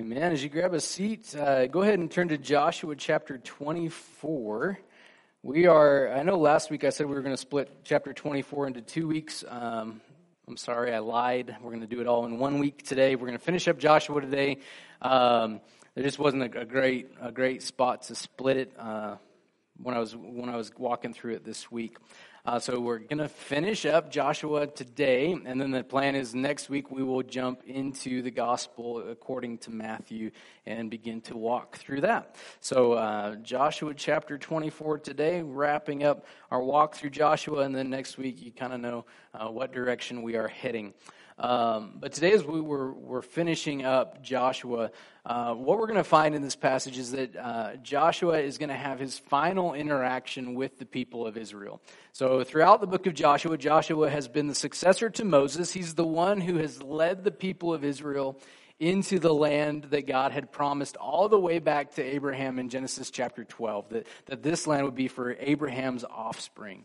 Amen. As you grab a seat, uh, go ahead and turn to Joshua chapter 24. We are, I know last week I said we were going to split chapter 24 into two weeks. Um, I'm sorry, I lied. We're going to do it all in one week today. We're going to finish up Joshua today. Um, there just wasn't a, a, great, a great spot to split it uh, when I was when I was walking through it this week. Uh, so we're going to finish up Joshua today, and then the plan is next week we will jump into the gospel according to Matthew and begin to walk through that. So uh, Joshua chapter 24 today, wrapping up our walk through Joshua, and then next week you kind of know uh, what direction we are heading. Um, but today, as we were, we're finishing up Joshua, uh, what we're going to find in this passage is that uh, Joshua is going to have his final interaction with the people of Israel. So, throughout the book of Joshua, Joshua has been the successor to Moses. He's the one who has led the people of Israel into the land that God had promised all the way back to Abraham in Genesis chapter 12, that, that this land would be for Abraham's offspring.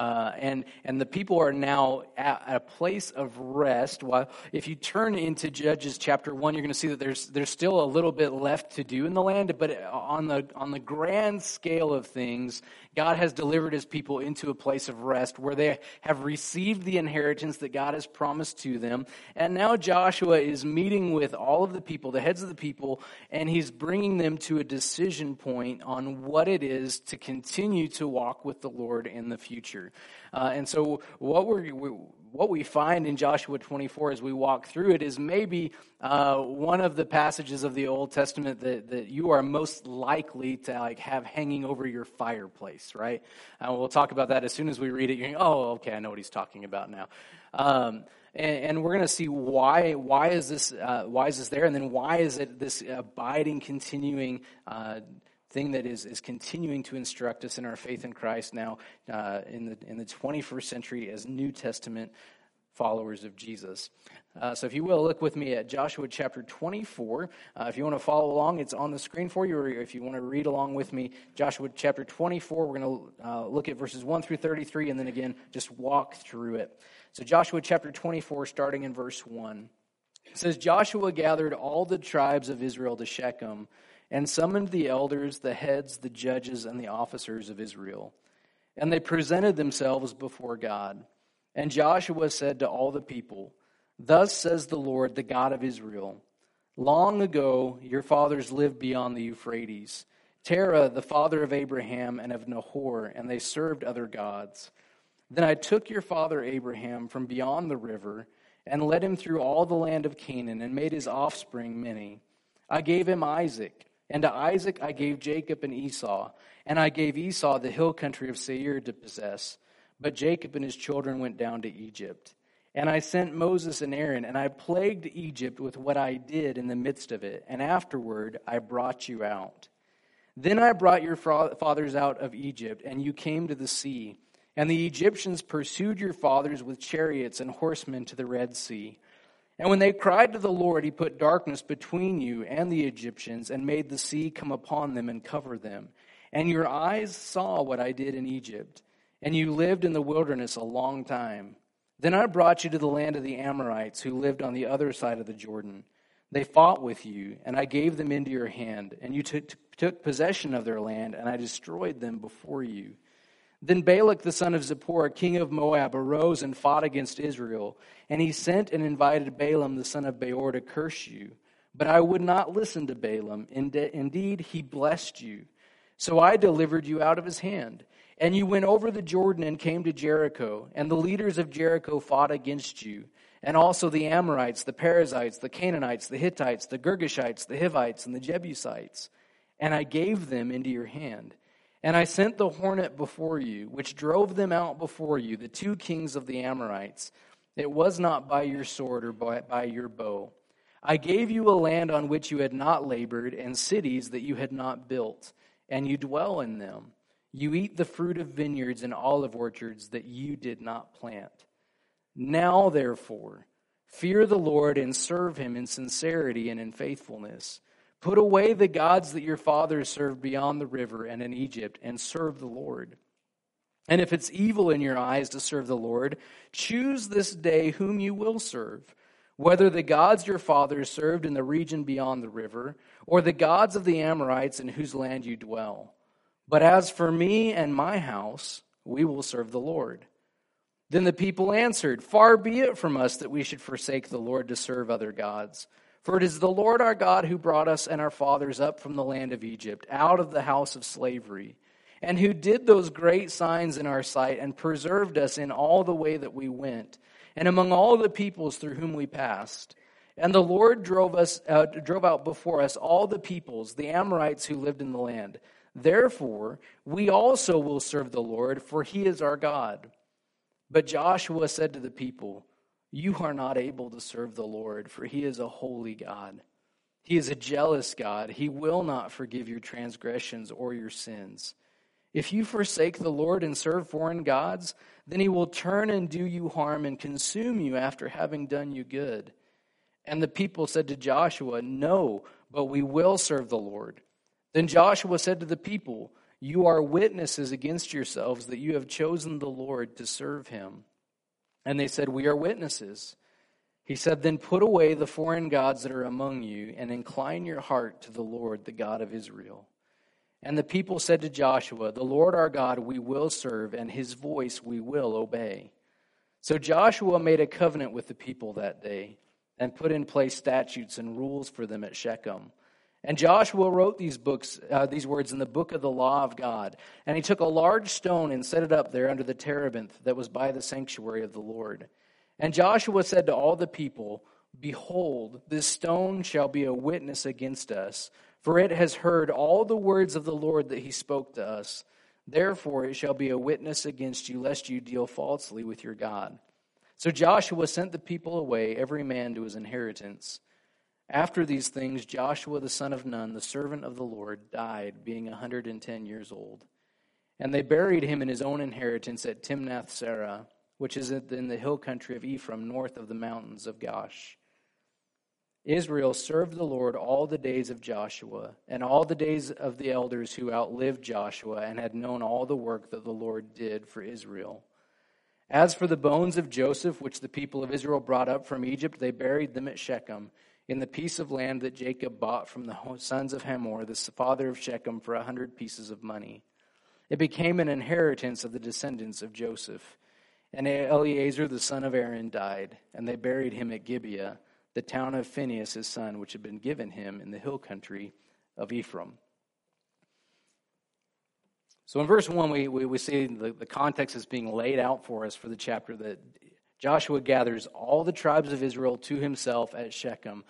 Uh, and, and the people are now at a place of rest. While if you turn into Judges chapter 1, you're going to see that there's, there's still a little bit left to do in the land, but on the, on the grand scale of things, God has delivered his people into a place of rest where they have received the inheritance that God has promised to them. And now Joshua is meeting with all of the people, the heads of the people, and he's bringing them to a decision point on what it is to continue to walk with the Lord in the future. Uh, and so, what we're, we, what we find in Joshua 24 as we walk through it is maybe uh, one of the passages of the Old Testament that, that you are most likely to like have hanging over your fireplace, right? And we'll talk about that as soon as we read it. You're going, oh, okay, I know what he's talking about now. Um, and, and, we're going to see why why is this uh, why is this there, and then why is it this abiding, continuing uh, thing that is, is continuing to instruct us in our faith in Christ now uh, in, the, in the 21st century as New Testament followers of Jesus. Uh, so, if you will, look with me at Joshua chapter 24. Uh, if you want to follow along, it's on the screen for you, or if you want to read along with me, Joshua chapter 24, we're going to uh, look at verses 1 through 33, and then again, just walk through it. So, Joshua chapter 24, starting in verse 1. It says, Joshua gathered all the tribes of Israel to Shechem and summoned the elders, the heads, the judges, and the officers of Israel. And they presented themselves before God. And Joshua said to all the people, Thus says the Lord, the God of Israel Long ago your fathers lived beyond the Euphrates, Terah, the father of Abraham and of Nahor, and they served other gods. Then I took your father Abraham from beyond the river and led him through all the land of Canaan and made his offspring many. I gave him Isaac. And to Isaac I gave Jacob and Esau, and I gave Esau the hill country of Seir to possess. But Jacob and his children went down to Egypt. And I sent Moses and Aaron, and I plagued Egypt with what I did in the midst of it. And afterward I brought you out. Then I brought your fathers out of Egypt, and you came to the sea. And the Egyptians pursued your fathers with chariots and horsemen to the Red Sea. And when they cried to the Lord, he put darkness between you and the Egyptians and made the sea come upon them and cover them. And your eyes saw what I did in Egypt, and you lived in the wilderness a long time. Then I brought you to the land of the Amorites who lived on the other side of the Jordan. They fought with you, and I gave them into your hand, and you took, took possession of their land, and I destroyed them before you. Then Balak the son of Zippor, king of Moab, arose and fought against Israel. And he sent and invited Balaam the son of Beor to curse you. But I would not listen to Balaam. Indeed, he blessed you. So I delivered you out of his hand. And you went over the Jordan and came to Jericho. And the leaders of Jericho fought against you. And also the Amorites, the Perizzites, the Canaanites, the Hittites, the Girgashites, the Hivites, and the Jebusites. And I gave them into your hand. And I sent the hornet before you, which drove them out before you, the two kings of the Amorites. It was not by your sword or by, by your bow. I gave you a land on which you had not labored, and cities that you had not built, and you dwell in them. You eat the fruit of vineyards and olive orchards that you did not plant. Now, therefore, fear the Lord and serve him in sincerity and in faithfulness. Put away the gods that your fathers served beyond the river and in Egypt, and serve the Lord. And if it's evil in your eyes to serve the Lord, choose this day whom you will serve, whether the gods your fathers served in the region beyond the river, or the gods of the Amorites in whose land you dwell. But as for me and my house, we will serve the Lord. Then the people answered, Far be it from us that we should forsake the Lord to serve other gods. For it is the Lord our God who brought us and our fathers up from the land of Egypt, out of the house of slavery, and who did those great signs in our sight and preserved us in all the way that we went and among all the peoples through whom we passed. And the Lord drove us uh, drove out before us all the peoples, the Amorites who lived in the land. Therefore, we also will serve the Lord, for he is our God. But Joshua said to the people, You are not able to serve the Lord, for he is a holy God. He is a jealous God. He will not forgive your transgressions or your sins. If you forsake the Lord and serve foreign gods, then he will turn and do you harm and consume you after having done you good. And the people said to Joshua, No, but we will serve the Lord. Then Joshua said to the people, You are witnesses against yourselves that you have chosen the Lord to serve him. And they said, We are witnesses. He said, Then put away the foreign gods that are among you and incline your heart to the Lord, the God of Israel. And the people said to Joshua, The Lord our God we will serve, and his voice we will obey. So Joshua made a covenant with the people that day and put in place statutes and rules for them at Shechem. And Joshua wrote these books, uh, these words in the book of the law of God. And he took a large stone and set it up there under the terebinth that was by the sanctuary of the Lord. And Joshua said to all the people, Behold, this stone shall be a witness against us for it has heard all the words of the Lord that he spoke to us. Therefore, it shall be a witness against you, lest you deal falsely with your God. So Joshua sent the people away, every man to his inheritance. After these things, Joshua the son of Nun, the servant of the Lord, died, being a 110 years old. And they buried him in his own inheritance at Timnath Serah, which is in the hill country of Ephraim, north of the mountains of Gaash. Israel served the Lord all the days of Joshua and all the days of the elders who outlived Joshua and had known all the work that the Lord did for Israel. As for the bones of Joseph, which the people of Israel brought up from Egypt, they buried them at Shechem in the piece of land that Jacob bought from the sons of Hamor, the father of Shechem, for a hundred pieces of money. It became an inheritance of the descendants of Joseph. And Eleazar, the son of Aaron, died, and they buried him at Gibeah the town of Phinehas, his son, which had been given him in the hill country of Ephraim. So in verse 1, we, we, we see the, the context is being laid out for us for the chapter that Joshua gathers all the tribes of Israel to himself at Shechem.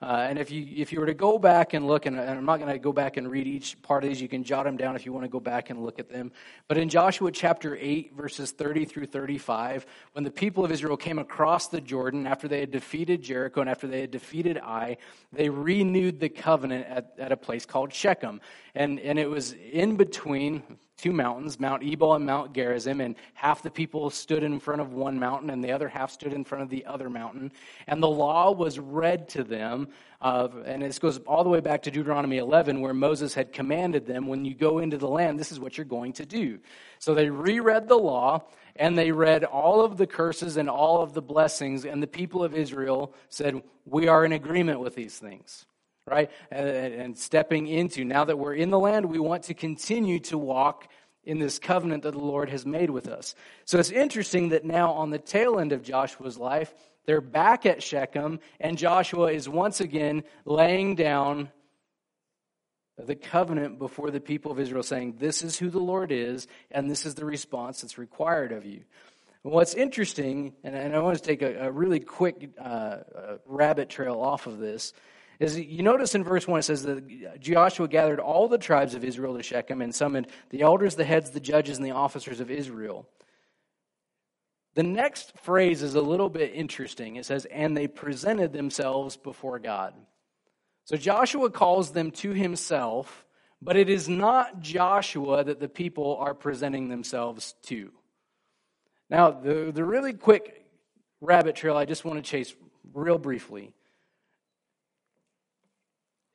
Uh, and if you if you were to go back and look, and, and I'm not going to go back and read each part of these, you can jot them down if you want to go back and look at them. But in Joshua chapter 8, verses 30 through 35, when the people of Israel came across the Jordan after they had defeated Jericho and after they had defeated Ai, they renewed the covenant at, at a place called Shechem. And, and it was in between two mountains, Mount Ebal and Mount Gerizim, and half the people stood in front of one mountain and the other half stood in front of the other mountain. And the law was read to them. And this goes all the way back to Deuteronomy 11, where Moses had commanded them, when you go into the land, this is what you're going to do. So they reread the law and they read all of the curses and all of the blessings, and the people of Israel said, We are in agreement with these things right? And, and, stepping into, now that we're in the land, we want to continue to walk in this covenant that the Lord has made with us. So it's interesting that now on the tail end of Joshua's life, they're back at Shechem, and Joshua is once again laying down the covenant before the people of Israel, saying, This is who the Lord is, and this is the response that's required of you. what's interesting, and I want to take a, a really quick uh, rabbit trail off of this, is you notice in verse 1 it says that Joshua gathered all the tribes of Israel to Shechem and summoned the elders, the heads, the judges, and the officers of Israel. The next phrase is a little bit interesting. It says, and they presented themselves before God. So Joshua calls them to himself, but it is not Joshua that the people are presenting themselves to. Now, the, the really quick rabbit trail I just want to chase real briefly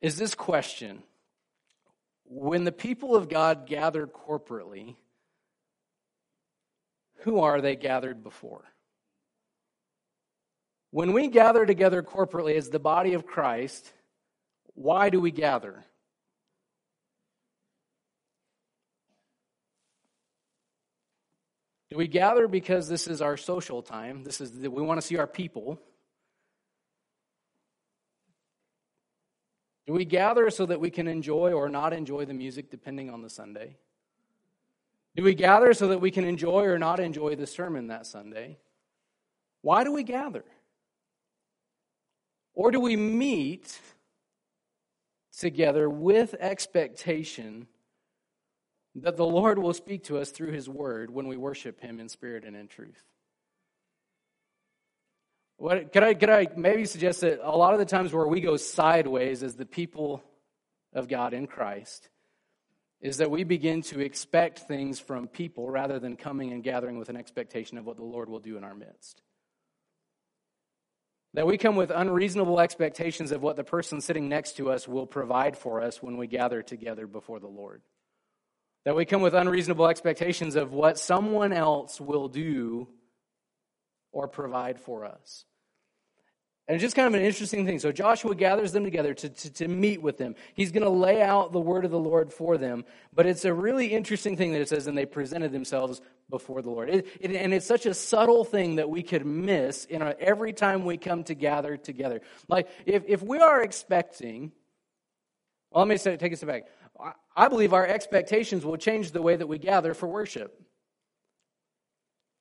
is this question When the people of God gather corporately, who are they gathered before? When we gather together corporately as the body of Christ, why do we gather? Do we gather because this is our social time? This is we want to see our people. Do we gather so that we can enjoy or not enjoy the music depending on the Sunday? Do we gather so that we can enjoy or not enjoy the sermon that Sunday? Why do we gather? Or do we meet together with expectation that the Lord will speak to us through His Word when we worship Him in spirit and in truth. What, could, I, could I maybe suggest that a lot of the times where we go sideways as the people of God in Christ is that we begin to expect things from people rather than coming and gathering with an expectation of what the Lord will do in our midst. That we come with unreasonable expectations of what the person sitting next to us will provide for us when we gather together before the Lord. That we come with unreasonable expectations of what someone else will do or provide for us. And it's just kind of an interesting thing. So Joshua gathers them together to, to, to meet with them. He's going to lay out the word of the Lord for them. But it's a really interesting thing that it says, and they presented themselves before the Lord. It, it, and it's such a subtle thing that we could miss in our, every time we come to gather together. Like, if, if we are expecting, well, let me say, take a step back. I believe our expectations will change the way that we gather for worship.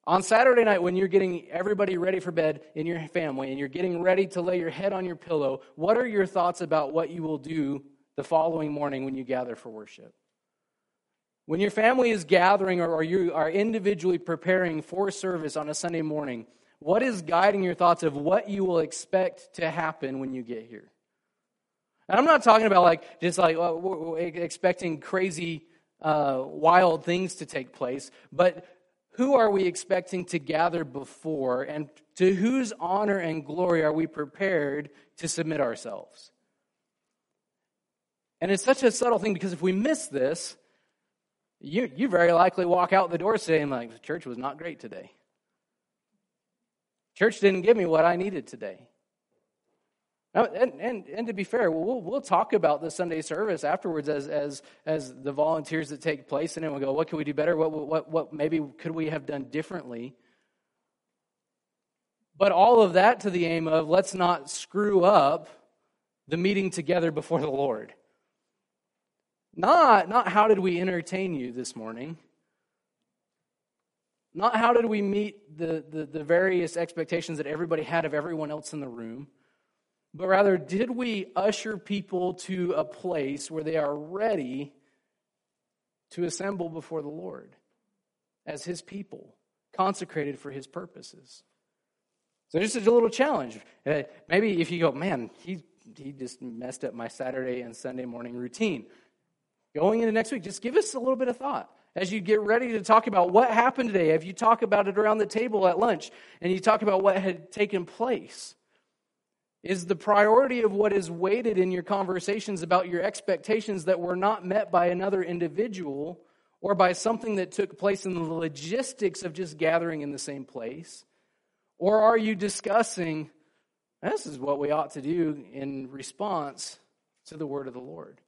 On Saturday night, when you're getting everybody ready for bed in your family and you're getting ready to lay your head on your pillow, what are your thoughts about what you will do the following morning when you gather for worship? When your family is gathering or you are individually preparing for service on a Sunday morning, what is guiding your thoughts of what you will expect to happen when you get here? And I'm not talking about like just like uh, expecting crazy, uh, wild things to take place, but who are we expecting to gather before, and to whose honor and glory are we prepared to submit ourselves? And it's such a subtle thing because if we miss this, you, you very likely walk out the door saying, like, the church was not great today. Church didn't give me what I needed today. Oh, and, and, and to be fair, we'll, we'll talk about the Sunday service afterwards as, as, as the volunteers that take place, and then we'll go, what can we do better? What, what, what maybe could we have done differently? But all of that to the aim of let's not screw up the meeting together before the Lord. Not, not how did we entertain you this morning. Not how did we meet the, the, the various expectations that everybody had of everyone else in the room but rather, did we usher people to a place where they are ready to assemble before the Lord as His people, consecrated for His purposes? So, just a little challenge. Uh, maybe if you go, man, he, he just messed up my Saturday and Sunday morning routine. Going into next week, just give us a little bit of thought as you get ready to talk about what happened today. If you talk about it around the table at lunch and you talk about what had taken place, is the priority of what is weighted in your conversations about your expectations that were not met by another individual or by something that took place in the logistics of just gathering in the same place? Or are you discussing, this is what we ought to do in response to the word of the Lord?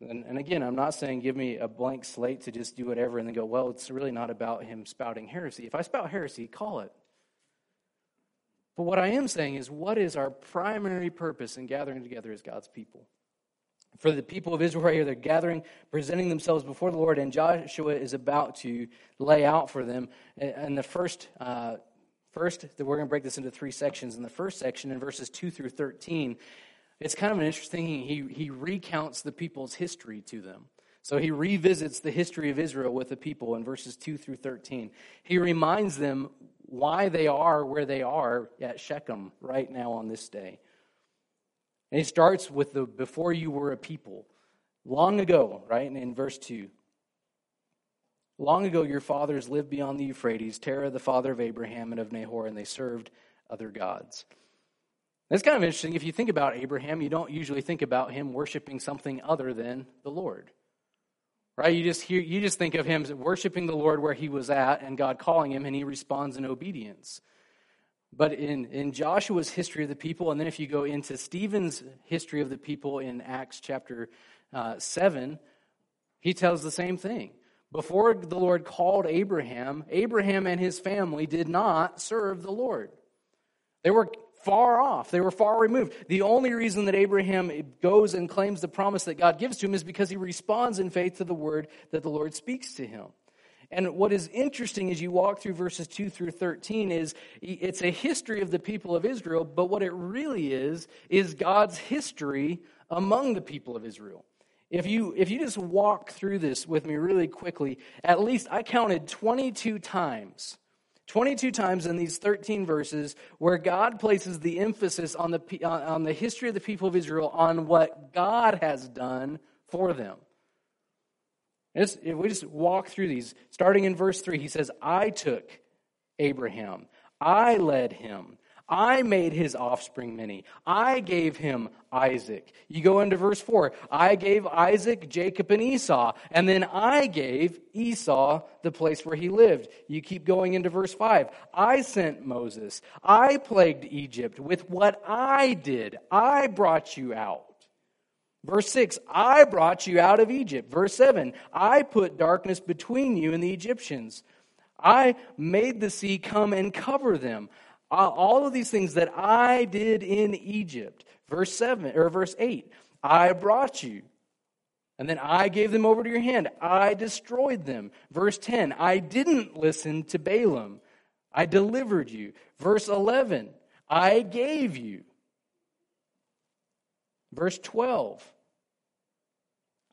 And, and, again, I'm not saying give me a blank slate to just do whatever and then go, well, it's really not about him spouting heresy. If I spout heresy, call it. But what I am saying is, what is our primary purpose in gathering together as God's people? For the people of Israel here, they're gathering, presenting themselves before the Lord, and Joshua is about to lay out for them. And the first, uh, first, we're going to break this into three sections. In the first section, in verses 2 through 13, it's kind of an interesting thing. He, he recounts the people's history to them. So he revisits the history of Israel with the people in verses 2 through 13. He reminds them why they are where they are at Shechem right now on this day. And it starts with the before you were a people. Long ago, right? And in verse 2. Long ago, your fathers lived beyond the Euphrates, Terah, the father of Abraham and of Nahor, and they served other gods. That's kind of interesting. If you think about Abraham, you don't usually think about him worshiping something other than the Lord. Right? You just hear, you just think of him worshiping the Lord where he was at and God calling him and he responds in obedience. But in, in Joshua's history of the people, and then if you go into Stephen's history of the people in Acts chapter uh, 7, he tells the same thing. Before the Lord called Abraham, Abraham and his family did not serve the Lord. They were far off, they were far removed. The only reason that Abraham goes and claims the promise that God gives to him is because he responds in faith to the word that the Lord speaks to him. And what is interesting as you walk through verses 2 through 13 is it's a history of the people of Israel, but what it really is, is God's history among the people of Israel. If you, if you just walk through this with me really quickly, at least I counted 22 times 22 times in these 13 verses where God places the emphasis on the, on the history of the people of Israel on what God has done for them. If we just walk through these, starting in verse 3, he says, I took Abraham, I led him, I made his offspring many. I gave him Isaac. You go into verse 4. I gave Isaac, Jacob, and Esau. And then I gave Esau the place where he lived. You keep going into verse 5. I sent Moses. I plagued Egypt with what I did. I brought you out. Verse 6, I brought you out of Egypt. Verse 7, I put darkness between you and the Egyptians. I made the sea come and cover them all of these things that I did in Egypt. Verse 7 or verse 8, I brought you. And then I gave them over to your hand. I destroyed them. Verse 10, I didn't listen to Balaam. I delivered you. Verse 11, I gave you. Verse 12,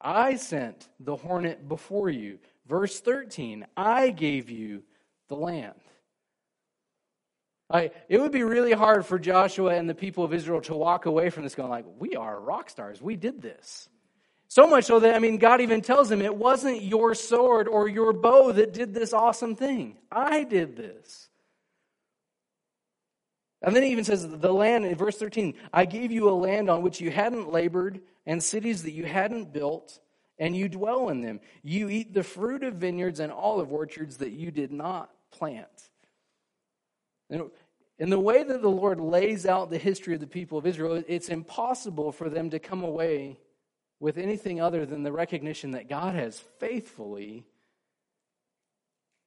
I sent the hornet before you. Verse 13, I gave you the land. It would be really hard for Joshua and the people of Israel to walk away from this going like, we are rock stars. We did this. So much so that, I mean, God even tells them it wasn't your sword or your bow that did this awesome thing. I did this. And then he even says, the land, in verse 13, I gave you a land on which you hadn't labored and cities that you hadn't built, and you dwell in them. You eat the fruit of vineyards and olive orchards that you did not plant. And in the way that the Lord lays out the history of the people of Israel, it's impossible for them to come away with anything other than the recognition that God has faithfully,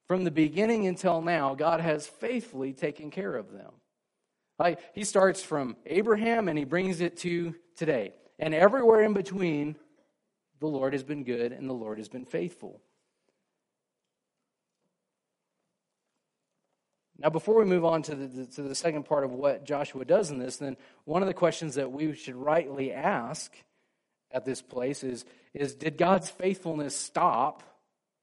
from the beginning until now, God has faithfully taken care of them. Like he starts from Abraham and he brings it to today. And everywhere in between, the Lord has been good and the Lord has been faithful. Now, before we move on to the, to the second part of what Joshua does in this, then one of the questions that we should rightly ask at this place is, is did God's faithfulness stop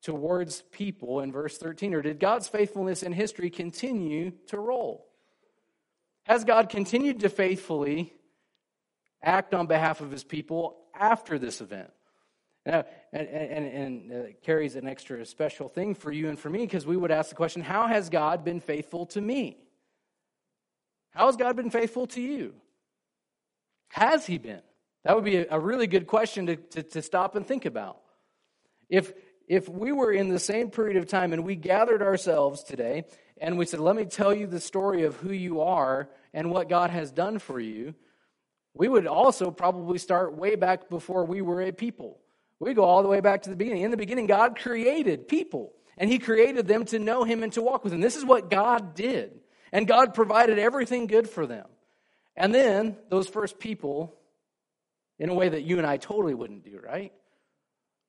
towards people in verse 13, or did God's faithfulness in history continue to roll? Has God continued to faithfully act on behalf of his people after this event? And, and, and uh, carries an extra special thing for you and for me because we would ask the question how has God been faithful to me? How has God been faithful to you? Has He been? That would be a, a really good question to, to, to stop and think about. If, if we were in the same period of time and we gathered ourselves today and we said, Let me tell you the story of who you are and what God has done for you, we would also probably start way back before we were a people. We go all the way back to the beginning. In the beginning, God created people, and He created them to know Him and to walk with Him. This is what God did. And God provided everything good for them. And then those first people, in a way that you and I totally wouldn't do, right?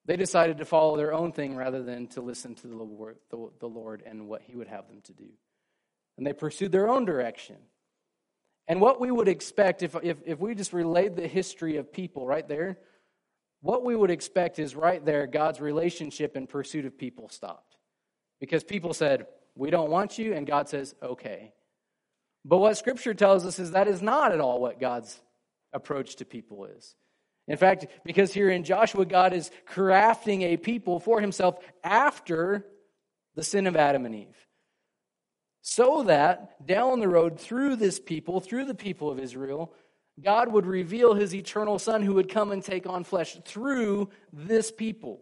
They decided to follow their own thing rather than to listen to the Lord, the Lord and what He would have them to do. And they pursued their own direction. And what we would expect if, if, if we just relayed the history of people right there, what we would expect is right there, God's relationship and pursuit of people stopped. Because people said, We don't want you, and God says, Okay. But what Scripture tells us is that is not at all what God's approach to people is. In fact, because here in Joshua, God is crafting a people for himself after the sin of Adam and Eve. So that down the road, through this people, through the people of Israel, God would reveal his eternal Son who would come and take on flesh through this people.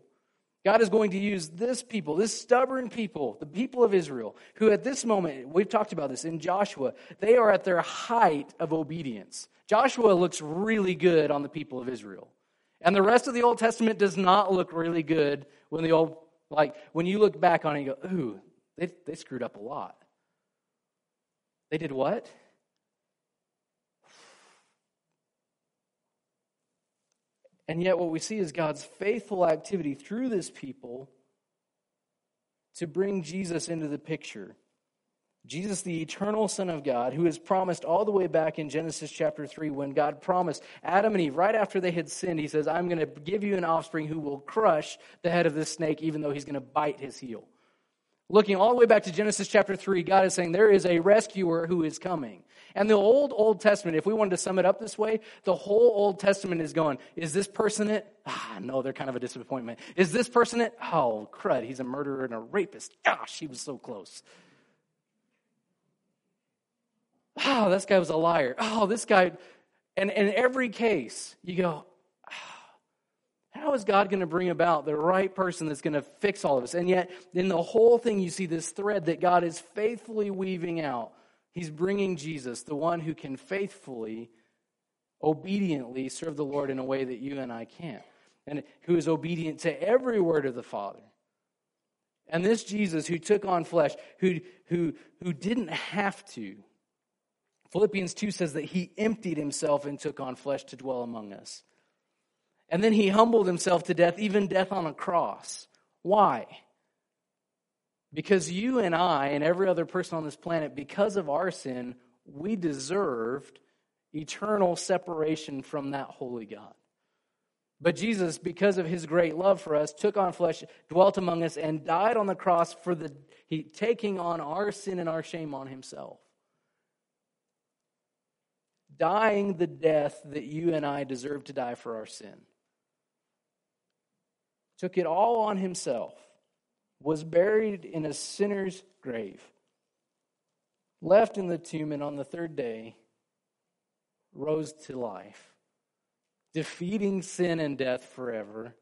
God is going to use this people, this stubborn people, the people of Israel, who at this moment, we've talked about this in Joshua, they are at their height of obedience. Joshua looks really good on the people of Israel. And the rest of the Old Testament does not look really good when the old, like, when you look back on it, you go, ooh, they, they screwed up a lot. They did what? And yet, what we see is God's faithful activity through this people to bring Jesus into the picture. Jesus, the eternal Son of God, who is promised all the way back in Genesis chapter 3, when God promised Adam and Eve, right after they had sinned, He says, I'm going to give you an offspring who will crush the head of this snake, even though he's going to bite his heel. Looking all the way back to Genesis chapter 3, God is saying there is a rescuer who is coming. And the old Old Testament, if we wanted to sum it up this way, the whole Old Testament is going, is this person it? Ah, no, they're kind of a disappointment. Is this person it? Oh, crud, he's a murderer and a rapist. Gosh, he was so close. Oh, this guy was a liar. Oh, this guy. And in every case, you go, how is God going to bring about the right person that's going to fix all of this? And yet, in the whole thing, you see this thread that God is faithfully weaving out. He's bringing Jesus, the one who can faithfully, obediently serve the Lord in a way that you and I can't, and who is obedient to every word of the Father. And this Jesus who took on flesh, who, who, who didn't have to, Philippians 2 says that he emptied himself and took on flesh to dwell among us. And then he humbled himself to death, even death on a cross. Why? Because you and I and every other person on this planet, because of our sin, we deserved eternal separation from that holy God. But Jesus, because of his great love for us, took on flesh, dwelt among us, and died on the cross for the he taking on our sin and our shame on himself. Dying the death that you and I deserve to die for our sin took it all on himself, was buried in a sinner's grave, left in the tomb, and on the third day rose to life, defeating sin and death forever,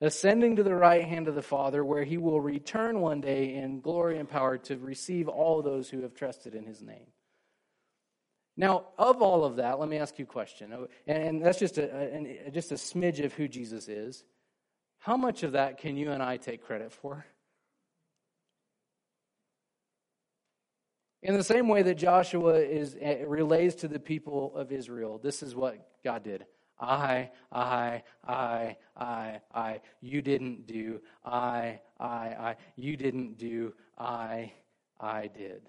ascending to the right hand of the Father, where he will return one day in glory and power to receive all those who have trusted in his name. Now, of all of that, let me ask you a question. And that's just a, just a smidge of who Jesus is. How much of that can you and I take credit for? In the same way that Joshua is eh, relays to the people of Israel, this is what God did. I, I, I, I, I. You didn't do. I, I, I. You didn't do. I, I did.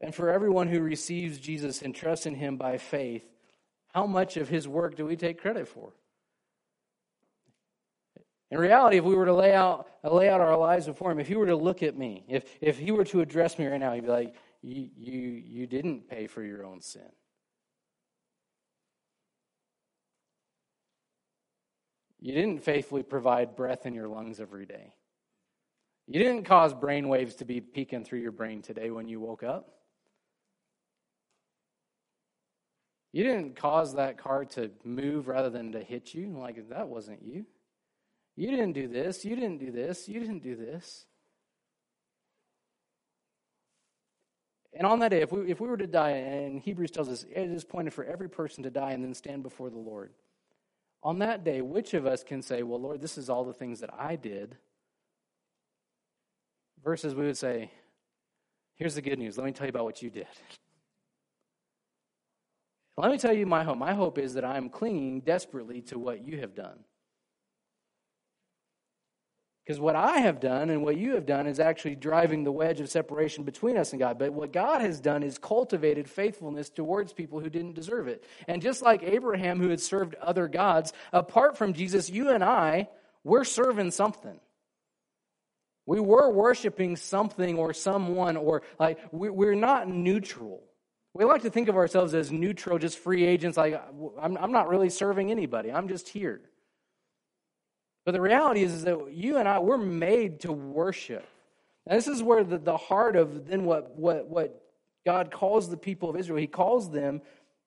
And for everyone who receives Jesus and trusts in him by faith, how much of his work do we take credit for? In reality, if we were to lay out, lay out our lives before him, if he were to look at me, if, if he were to address me right now, he'd be like, you, you, you didn't pay for your own sin. You didn't faithfully provide breath in your lungs every day. You didn't cause brain waves to be peaking through your brain today when you woke up. You didn't cause that car to move rather than to hit you. Like, that wasn't you. You didn't do this. You didn't do this. You didn't do this. And on that day, if we, if we were to die, and Hebrews tells us it is pointed for every person to die and then stand before the Lord. On that day, which of us can say, Well, Lord, this is all the things that I did? Versus we would say, Here's the good news. Let me tell you about what you did. Let me tell you my hope. My hope is that I am clinging desperately to what you have done. Because what I have done and what you have done is actually driving the wedge of separation between us and God. But what God has done is cultivated faithfulness towards people who didn't deserve it. And just like Abraham, who had served other gods, apart from Jesus, you and I, we're serving something. We were worshiping something or someone, or like we're not neutral. We like to think of ourselves as neutral, just free agents, like, I'm, I'm not really serving anybody, I'm just here. But the reality is, is that you and I, we're made to worship. And this is where the, the heart of then what, what, what God calls the people of Israel, He calls them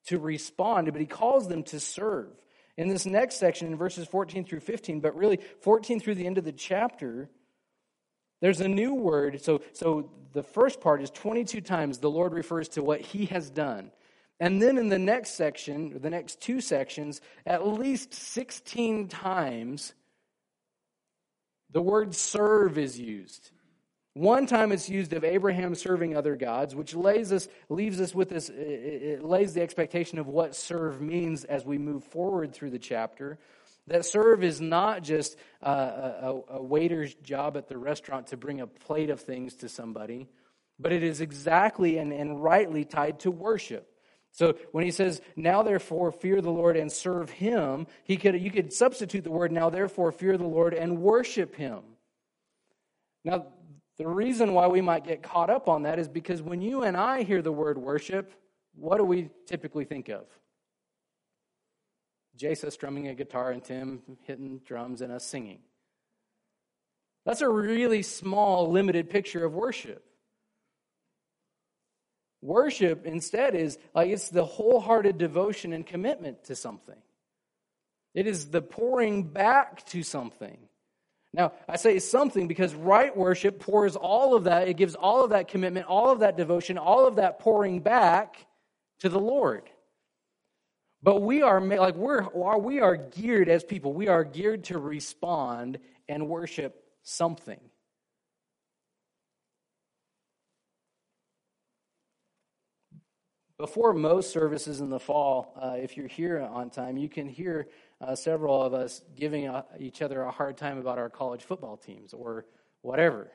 to respond, but He calls them to serve. In this next section, in verses 14 through 15, but really 14 through the end of the chapter, there's a new word. So, so the first part is 22 times the Lord refers to what he has done. And then in the next section, the next two sections, at least 16 times, the word serve is used. One time it's used of Abraham serving other gods, which lays us, leaves us with this, it lays the expectation of what serve means as we move forward through the chapter. That serve is not just a, a, a waiter's job at the restaurant to bring a plate of things to somebody, but it is exactly and, and rightly tied to worship. So when he says, now therefore fear the Lord and serve him, he could, you could substitute the word now therefore fear the Lord and worship him. Now, the reason why we might get caught up on that is because when you and I hear the word worship, what do we typically think of? Jason strumming a guitar and Tim hitting drums and us singing. That's a really small, limited picture of worship. Worship instead is like it's the wholehearted devotion and commitment to something. It is the pouring back to something. Now, I say something because right worship pours all of that, it gives all of that commitment, all of that devotion, all of that pouring back to the Lord. But we are like we're we are geared as people, we are geared to respond and worship something. Before most services in the fall, uh, if you're here on time, you can hear uh, several of us giving uh, each other a hard time about our college football teams or whatever.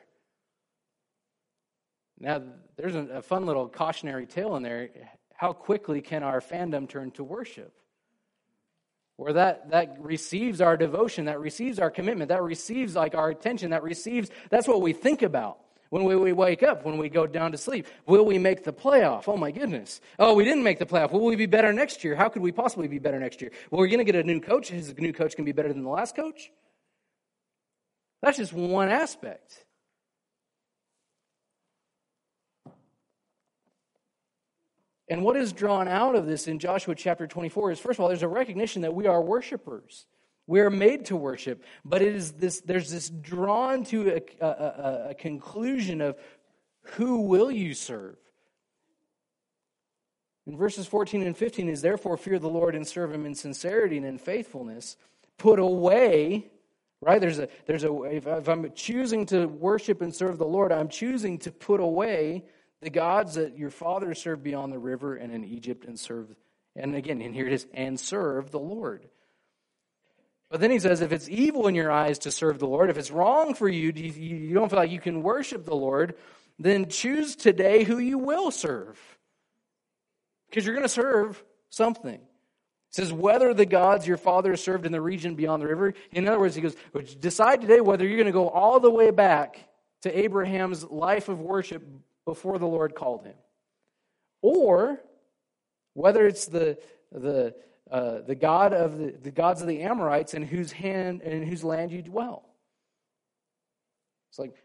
Now, there's a, a fun little cautionary tale in there. How quickly can our fandom turn to worship? Where that, that receives our devotion, that receives our commitment, that receives like our attention, that receives, that's what we think about when we, we wake up, when we go down to sleep. Will we make the playoff? Oh my goodness. Oh, we didn't make the playoff. Will we be better next year? How could we possibly be better next year? Well, we're going to get a new coach. His new coach can be better than the last coach. That's just one aspect. And what is drawn out of this in Joshua chapter 24 is first of all, there's a recognition that we are worshipers. We are made to worship, but it is this, there's this drawn to a, a, a conclusion of who will you serve? In verses 14 and 15 is therefore fear the Lord and serve him in sincerity and in faithfulness. Put away, right? There's a, there's a, if, if I'm choosing to worship and serve the Lord, I'm choosing to put away the gods that your fathers served beyond the river and in Egypt and serve, and again, and here it is, and serve the Lord. But then he says, if it's evil in your eyes to serve the Lord, if it's wrong for you, you don't feel like you can worship the Lord, then choose today who you will serve. Because you're going to serve something. Says, whether the gods your father served in the region beyond the river. In other words, he goes, decide today whether you're going to go all the way back to Abraham's life of worship before the Lord called him. Or whether it's the, the uh, the God of the, the gods of the Amorites in whose hand in whose land you dwell. It's like,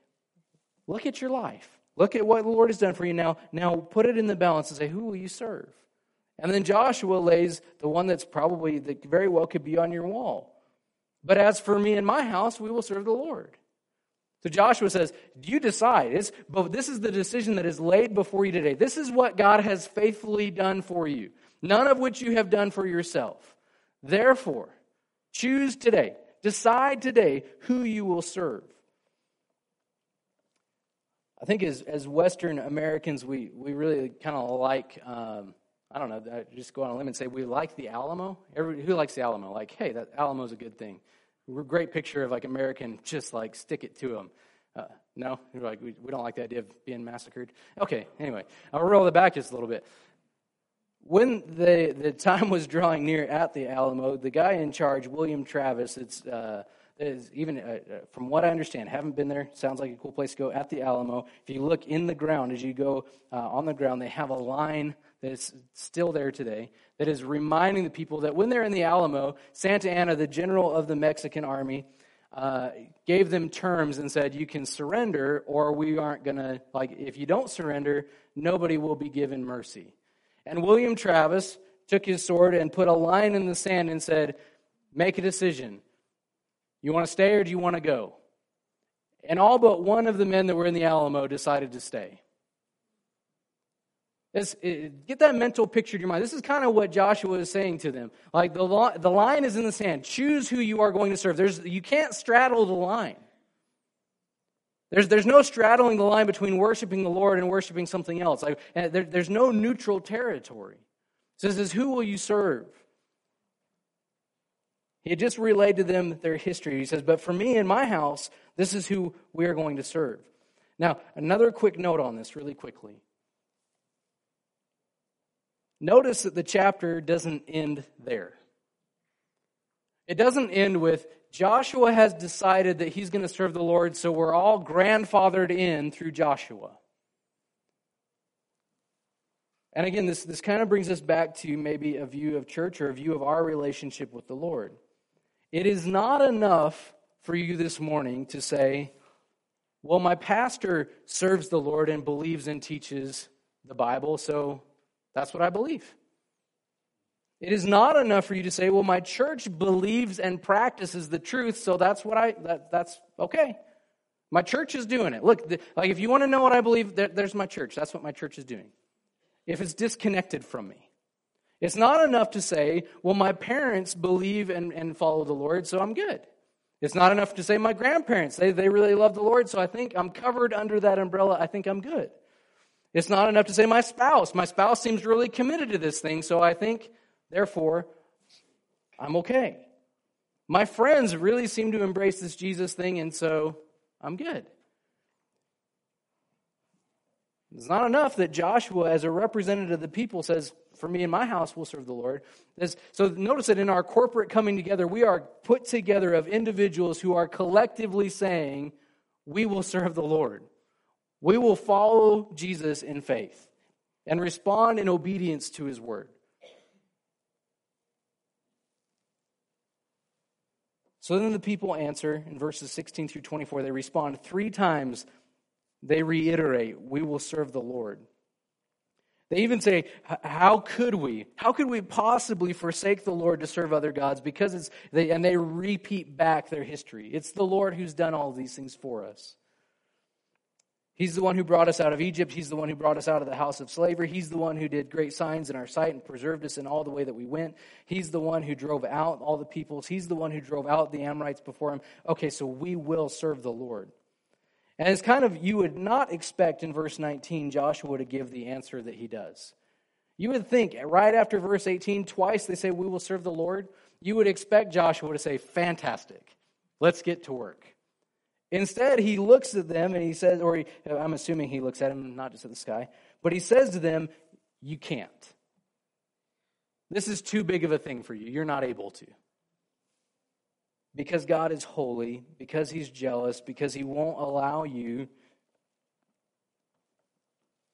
look at your life. Look at what the Lord has done for you now. Now put it in the balance and say, who will you serve? And then Joshua lays the one that's probably that very well could be on your wall. But as for me and my house, we will serve the Lord. So Joshua says, You decide. It's, but this is the decision that is laid before you today. This is what God has faithfully done for you none of which you have done for yourself. Therefore, choose today, decide today who you will serve. I think as, as Western Americans, we, we really kind of like, um, I don't know, I just go on a limb and say we like the Alamo. Every, who likes the Alamo? Like, hey, that Alamo's a good thing. Great picture of like American, just like stick it to them. Uh, no, You're like we, we don't like the idea of being massacred. Okay, anyway, I'll roll the back just a little bit when the, the time was drawing near at the Alamo, the guy in charge, William Travis, it's uh, is even uh, uh, from what I understand, haven't been there. Sounds like a cool place to go at the Alamo. If you look in the ground, as you go uh, on the ground, they have a line that is still there today that is reminding the people that when they're in the Alamo, Santa Anna, the general of the Mexican army, uh, gave them terms and said, "You can surrender, or we aren't gonna like. If you don't surrender, nobody will be given mercy." And William Travis took his sword and put a line in the sand and said, Make a decision. You want to stay or do you want to go? And all but one of the men that were in the Alamo decided to stay. This, get that mental picture in your mind. This is kind of what Joshua is saying to them. Like the, the line is in the sand. Choose who you are going to serve. There's, you can't straddle the line. There's, there's no straddling the line between worshiping the Lord and worshiping something else. Like, eh, there, there's no neutral territory. It says, Who will you serve? He had just relayed to them their history. He says, But for me and my house, this is who we are going to serve. Now, another quick note on this, really quickly. Notice that the chapter doesn't end there. It doesn't end with Joshua has decided that he's going to serve the Lord, so we're all grandfathered in through Joshua. And again, this, this kind of brings us back to maybe a view of church or a view of our relationship with the Lord. It is not enough for you this morning to say, well, my pastor serves the Lord and believes and teaches the Bible, so that's what I believe. It is not enough for you to say, well, my church believes and practices the truth, so that's what I, that, that's okay. My church is doing it. Look, the, like if you want to know what I believe, there, there's my church. That's what my church is doing. If it's disconnected from me, it's not enough to say, well, my parents believe and, and follow the Lord, so I'm good. It's not enough to say my grandparents, they, they really love the Lord, so I think I'm covered under that umbrella. I think I'm good. It's not enough to say my spouse. My spouse seems really committed to this thing, so I think, therefore, I'm okay. My friends really seem to embrace this Jesus thing, and so I'm good. It's not enough that Joshua, as a representative of the people, says, For me and my house will serve the Lord. so notice that in our corporate coming together, we are put together of individuals who are collectively saying, We will serve the Lord. We will follow Jesus in faith and respond in obedience to his word. So then the people answer in verses 16 through 24. They respond three times they reiterate, We will serve the Lord. They even say, How could we? How could we possibly forsake the Lord to serve other gods? Because it's, they, and they repeat back their history. It's the Lord who's done all these things for us. He's the one who brought us out of Egypt. He's the one who brought us out of the house of slavery. He's the one who did great signs in our sight and preserved us in all the way that we went. He's the one who drove out all the peoples. He's the one who drove out the Amorites before him. Okay, so we will serve the Lord. And it's kind of, you would not expect in verse 19 Joshua to give the answer that he does. You would think right after verse 18, twice they say, We will serve the Lord. You would expect Joshua to say, Fantastic, let's get to work. Instead, he looks at them and he says, or he, I'm assuming he looks at them, not just at the sky, but he says to them, You can't. This is too big of a thing for you. You're not able to because God is holy, because He's jealous, because He won't allow you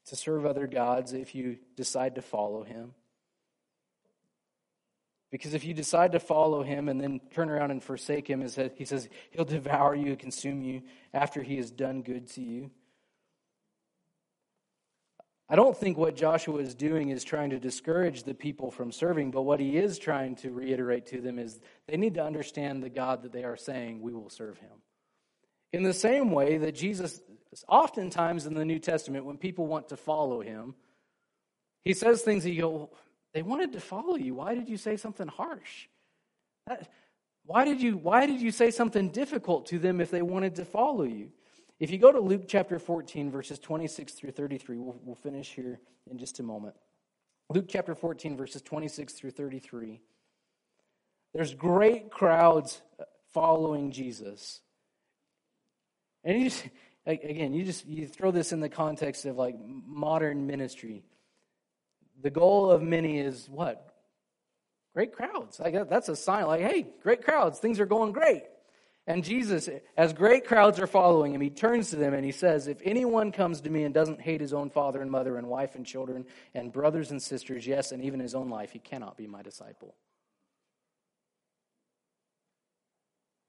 to serve other gods if you decide to follow Him. Because if you decide to follow him and then turn around and forsake him, he says he'll devour you, consume you after he has done good to you. I don't think what Joshua is doing is trying to discourage the people from serving, but what he is trying to reiterate to them is they need to understand the God that they are saying, we will serve him. In the same way that Jesus, oftentimes in the New Testament, when people want to follow him, he says things that you go, they wanted to follow you. Why did you say something harsh? That, why, did you, why did you say something difficult to them if they wanted to follow you? If you go to Luke chapter 14, verses 26 through 33, we'll, we'll finish here in just a moment. Luke chapter 14, verses 26 through 33. There's great crowds uh, following Jesus. And you just, again, you just you throw this in the context of like modern ministry. The goal of many is what? Great crowds. Like that's a sign like, hey, great crowds, things are going great. And Jesus, as great crowds are following him, he turns to them and he says, If anyone comes to me and doesn't hate his own father and mother and wife and children and brothers and sisters, yes, and even his own life, he cannot be my disciple.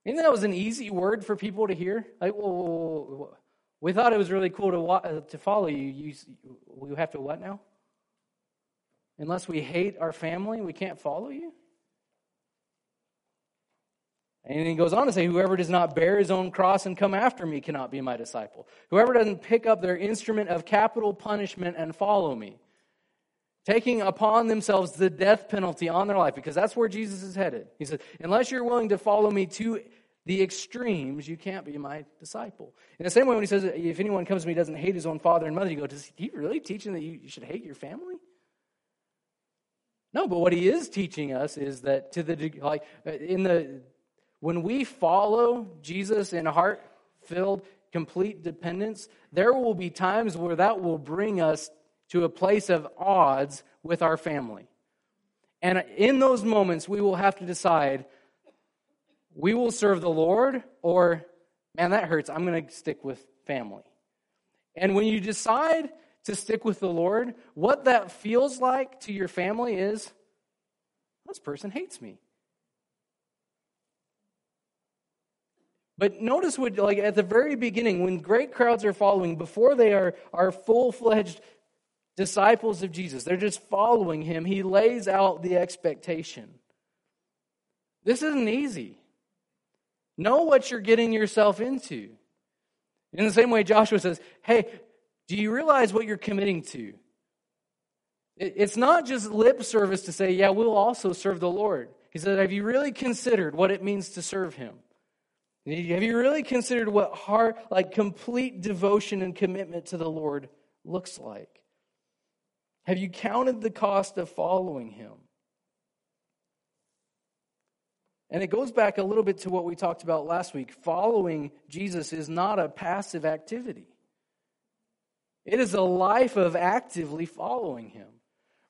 Isn't that was an easy word for people to hear? Like, well, we thought it was really cool to, to follow you. you. We have to what now? Unless we hate our family, we can't follow you? And he goes on to say, Whoever does not bear his own cross and come after me cannot be my disciple. Whoever doesn't pick up their instrument of capital punishment and follow me, taking upon themselves the death penalty on their life, because that's where Jesus is headed. He says, Unless you're willing to follow me to the extremes, you can't be my disciple. In the same way, when he says, If anyone comes to me doesn't hate his own father and mother, you go, Does he really teaching that you should hate your family? No, but what he is teaching us is that to the like in the when we follow Jesus in heart filled, complete dependence, there will be times where that will bring us to a place of odds with our family. And in those moments, we will have to decide we will serve the Lord or, man, that hurts. I'm going to stick with family. And when you decide to stick with the Lord, what that feels like to your family is this person hates me. But notice what, like at the very beginning, when great crowds are following, before they are, are full fledged disciples of Jesus, they're just following him, he lays out the expectation. This isn't easy. Know what you're getting yourself into. In the same way, Joshua says, Hey, do you realize what you're committing to? It's not just lip service to say, Yeah, we'll also serve the Lord. He said, Have you really considered what it means to serve him? Have you really considered what heart, like complete devotion and commitment to the Lord looks like? Have you counted the cost of following him? And it goes back a little bit to what we talked about last week. Following Jesus is not a passive activity, it is a life of actively following him.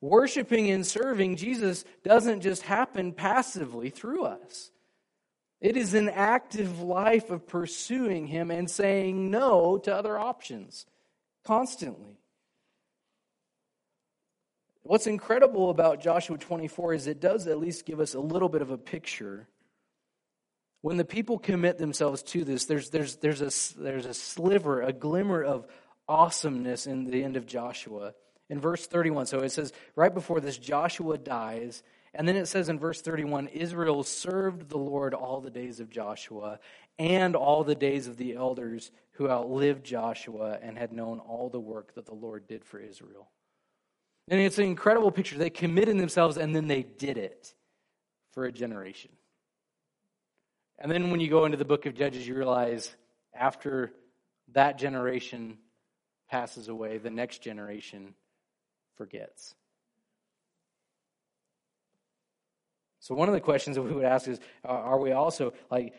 Worshiping and serving Jesus doesn't just happen passively through us. It is an active life of pursuing Him and saying no to other options constantly. What's incredible about Joshua 24 is it does at least give us a little bit of a picture. When the people commit themselves to this, there's, there's, there's, a, there's a sliver, a glimmer of awesomeness in the end of Joshua. In verse 31, so it says, right before this, Joshua dies, and then it says in verse 31 Israel served the Lord all the days of Joshua and all the days of the elders who outlived Joshua and had known all the work that the Lord did for Israel. And it's an incredible picture. They committed themselves and then they did it for a generation. And then when you go into the book of Judges, you realize after that generation passes away, the next generation forgets. So, one of the questions that we would ask is are we also, like,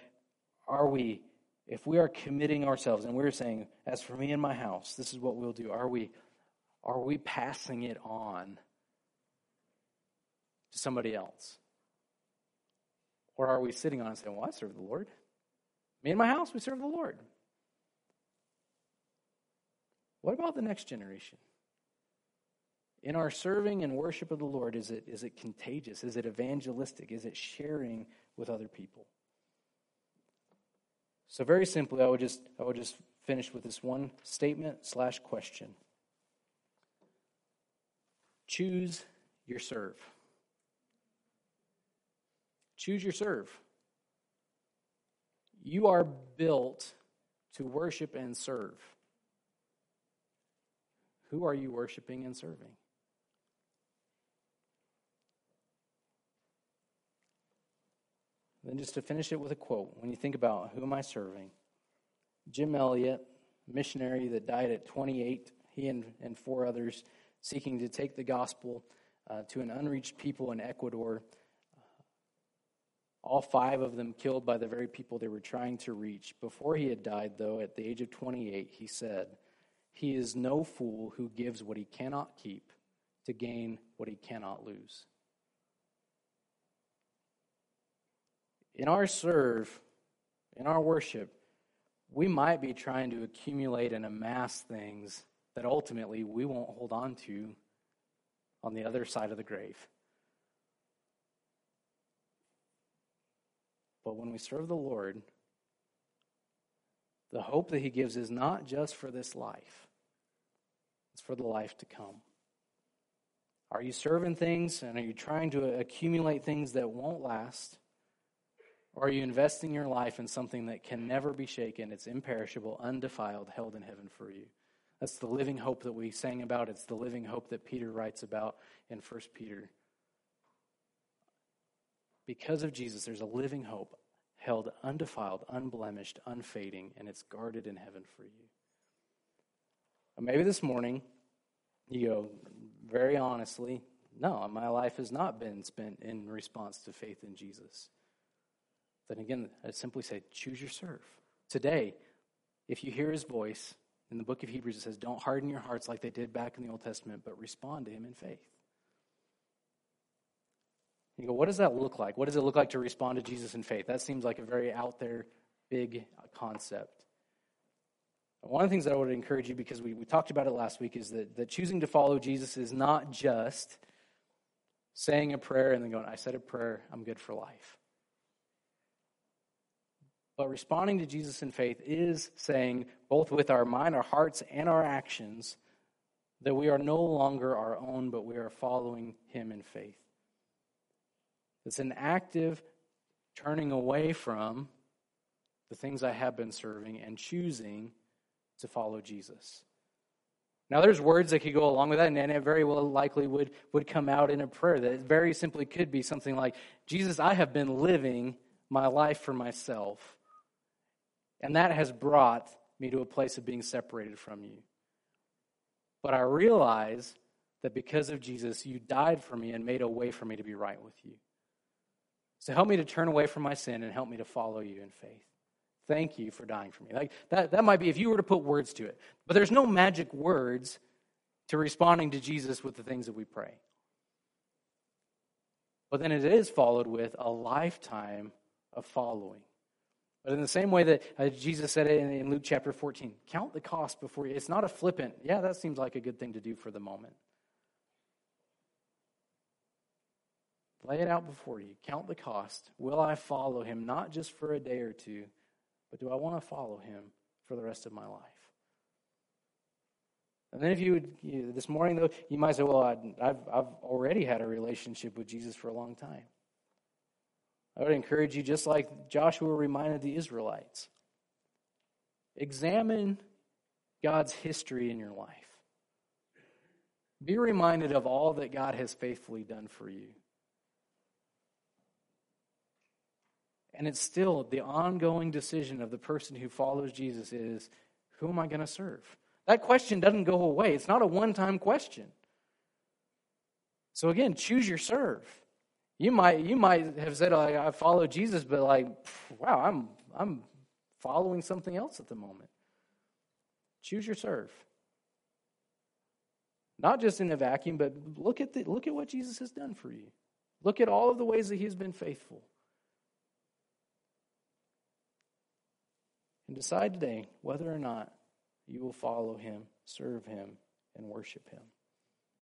are we, if we are committing ourselves and we're saying, as for me and my house, this is what we'll do, are we, are we passing it on to somebody else? Or are we sitting on and saying, well, I serve the Lord? Me and my house, we serve the Lord. What about the next generation? in our serving and worship of the Lord, is it, is it contagious? Is it evangelistic? Is it sharing with other people? So very simply, I would just I would just finish with this one statement slash question. Choose your serve. Choose your serve. You are built to worship and serve. Who are you worshiping and serving? Then just to finish it with a quote, when you think about who am I serving? Jim Elliot, missionary that died at 28, he and, and four others seeking to take the gospel uh, to an unreached people in Ecuador. All five of them killed by the very people they were trying to reach. Before he had died, though, at the age of 28, he said, He is no fool who gives what he cannot keep to gain what he cannot lose. in our serve, in our worship, we might be trying to accumulate and amass things that ultimately we won't hold on to on the other side of the grave. But when we serve the Lord, the hope that He gives is not just for this life, it's for the life to come. Are you serving things and are you trying to accumulate things that won't last? Or are you investing your life in something that can never be shaken? It's imperishable, undefiled, held in heaven for you. That's the living hope that we sang about. It's the living hope that Peter writes about in 1 Peter. Because of Jesus, there's a living hope held undefiled, unblemished, unfading, and it's guarded in heaven for you. Maybe this morning, you go, very honestly, no, my life has not been spent in response to faith in Jesus. Then again, I simply say, choose your serve. Today, if you hear his voice, in the book of Hebrews, it says, don't harden your hearts like they did back in the Old Testament, but respond to him in faith. You go, what does that look like? What does it look like to respond to Jesus in faith? That seems like a very out there, big concept. One of the things that I would encourage you, because we, we talked about it last week, is that, that choosing to follow Jesus is not just saying a prayer and then going, I said a prayer, I'm good for life. But responding to Jesus in faith is saying, both with our mind, our hearts, and our actions, that we are no longer our own, but we are following him in faith. It's an active turning away from the things I have been serving and choosing to follow Jesus. Now, there's words that could go along with that, and it very well likely would, would come out in a prayer that very simply could be something like Jesus, I have been living my life for myself, and that has brought me to a place of being separated from you. But I realize that because of Jesus, you died for me and made a way for me to be right with you. So help me to turn away from my sin and help me to follow you in faith. Thank you for dying for me. Like that, that might be if you were to put words to it. But there's no magic words to responding to Jesus with the things that we pray. But then it is followed with a lifetime of following. But in the same way that uh, Jesus said it in, in Luke chapter 14, count the cost before you. It's not a flippant, yeah, that seems like a good thing to do for the moment. Lay it out before you. Count the cost. Will I follow him not just for a day or two, but do I want to follow him for the rest of my life? And then, if you would, you, this morning, though, you might say, Well, I, I've, I've already had a relationship with Jesus for a long time. I would encourage you, just like Joshua reminded the Israelites, examine God's history in your life. Be reminded of all that God has faithfully done for you. And it's still the ongoing decision of the person who follows Jesus is who am I going to serve? That question doesn't go away. It's not a one time question. So again, choose your serve. You might you might have said oh, like, I follow Jesus, but like, wow, I'm I'm following something else at the moment. Choose your serve. Not just in a vacuum, but look at the, look at what Jesus has done for you. Look at all of the ways that He's been faithful. And decide today whether or not you will follow him, serve him, and worship him.